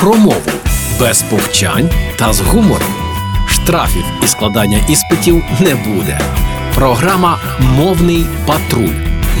Про мову без повчань та з гумором. Штрафів і складання іспитів не буде. Програма Мовний патруль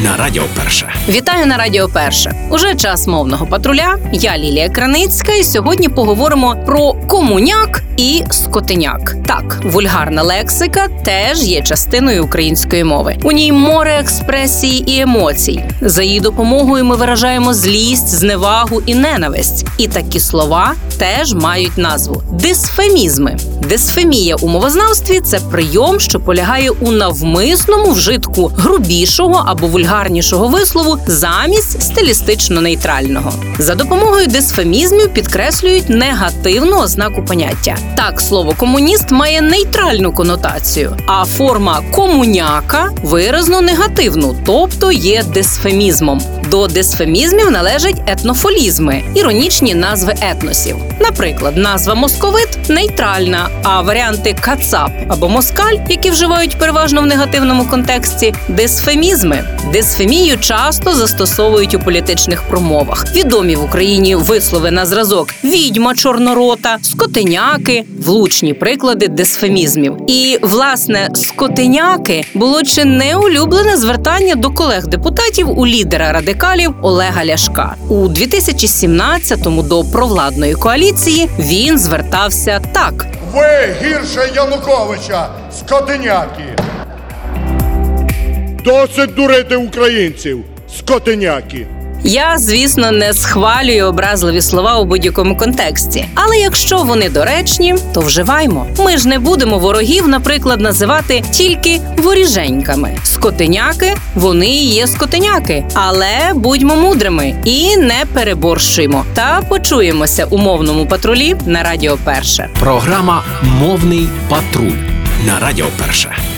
на Радіо Перше. Вітаю на Радіо Перше. Уже час мовного патруля. Я Лілія Краницька, і сьогодні поговоримо про комуняк і скотиняк. Так, вульгарна лексика теж є частиною української мови. У ній море експресії і емоцій. За її допомогою ми виражаємо злість, зневагу і ненависть. І такі слова теж мають назву дисфемізми. Дисфемія у мовознавстві це прийом, що полягає у навмисному вжитку грубішого або вульгарнішого вислову замість стилістично нейтрального. За допомогою дисфемізмів підкреслюють негативну ознаку поняття. Так, слово комуніст має нейтральну конотацію, а форма комуняка виразно негативну, тобто є дисфемізмом. До дисфемізмів належать етнофолізми, іронічні назви етносів. Наприклад, назва московит нейтральна, а варіанти кацап або москаль, які вживають переважно в негативному контексті, дисфемізми. Дисфемію часто застосовують у політичних промовах. Відомі в Україні вислови на зразок відьма чорнорота, скотиняки, влучні приклади дисфемізмів. І власне скотиняки було чи не улюблене звертання до колег депутатів у лідера радикалів Олега Ляшка у 2017-му до провладної коаліції. Він звертався так. Ви гірше Януковича, скотиняки. Досить дурити українців, скотиняки. Я, звісно, не схвалюю образливі слова у будь-якому контексті. Але якщо вони доречні, то вживаймо. Ми ж не будемо ворогів, наприклад, називати тільки воріженьками. Скотиняки вони є скотиняки. Але будьмо мудрими і не переборщуємо. Та почуємося у мовному патрулі на Радіо Перше. Програма Мовний патруль на Радіо Перше.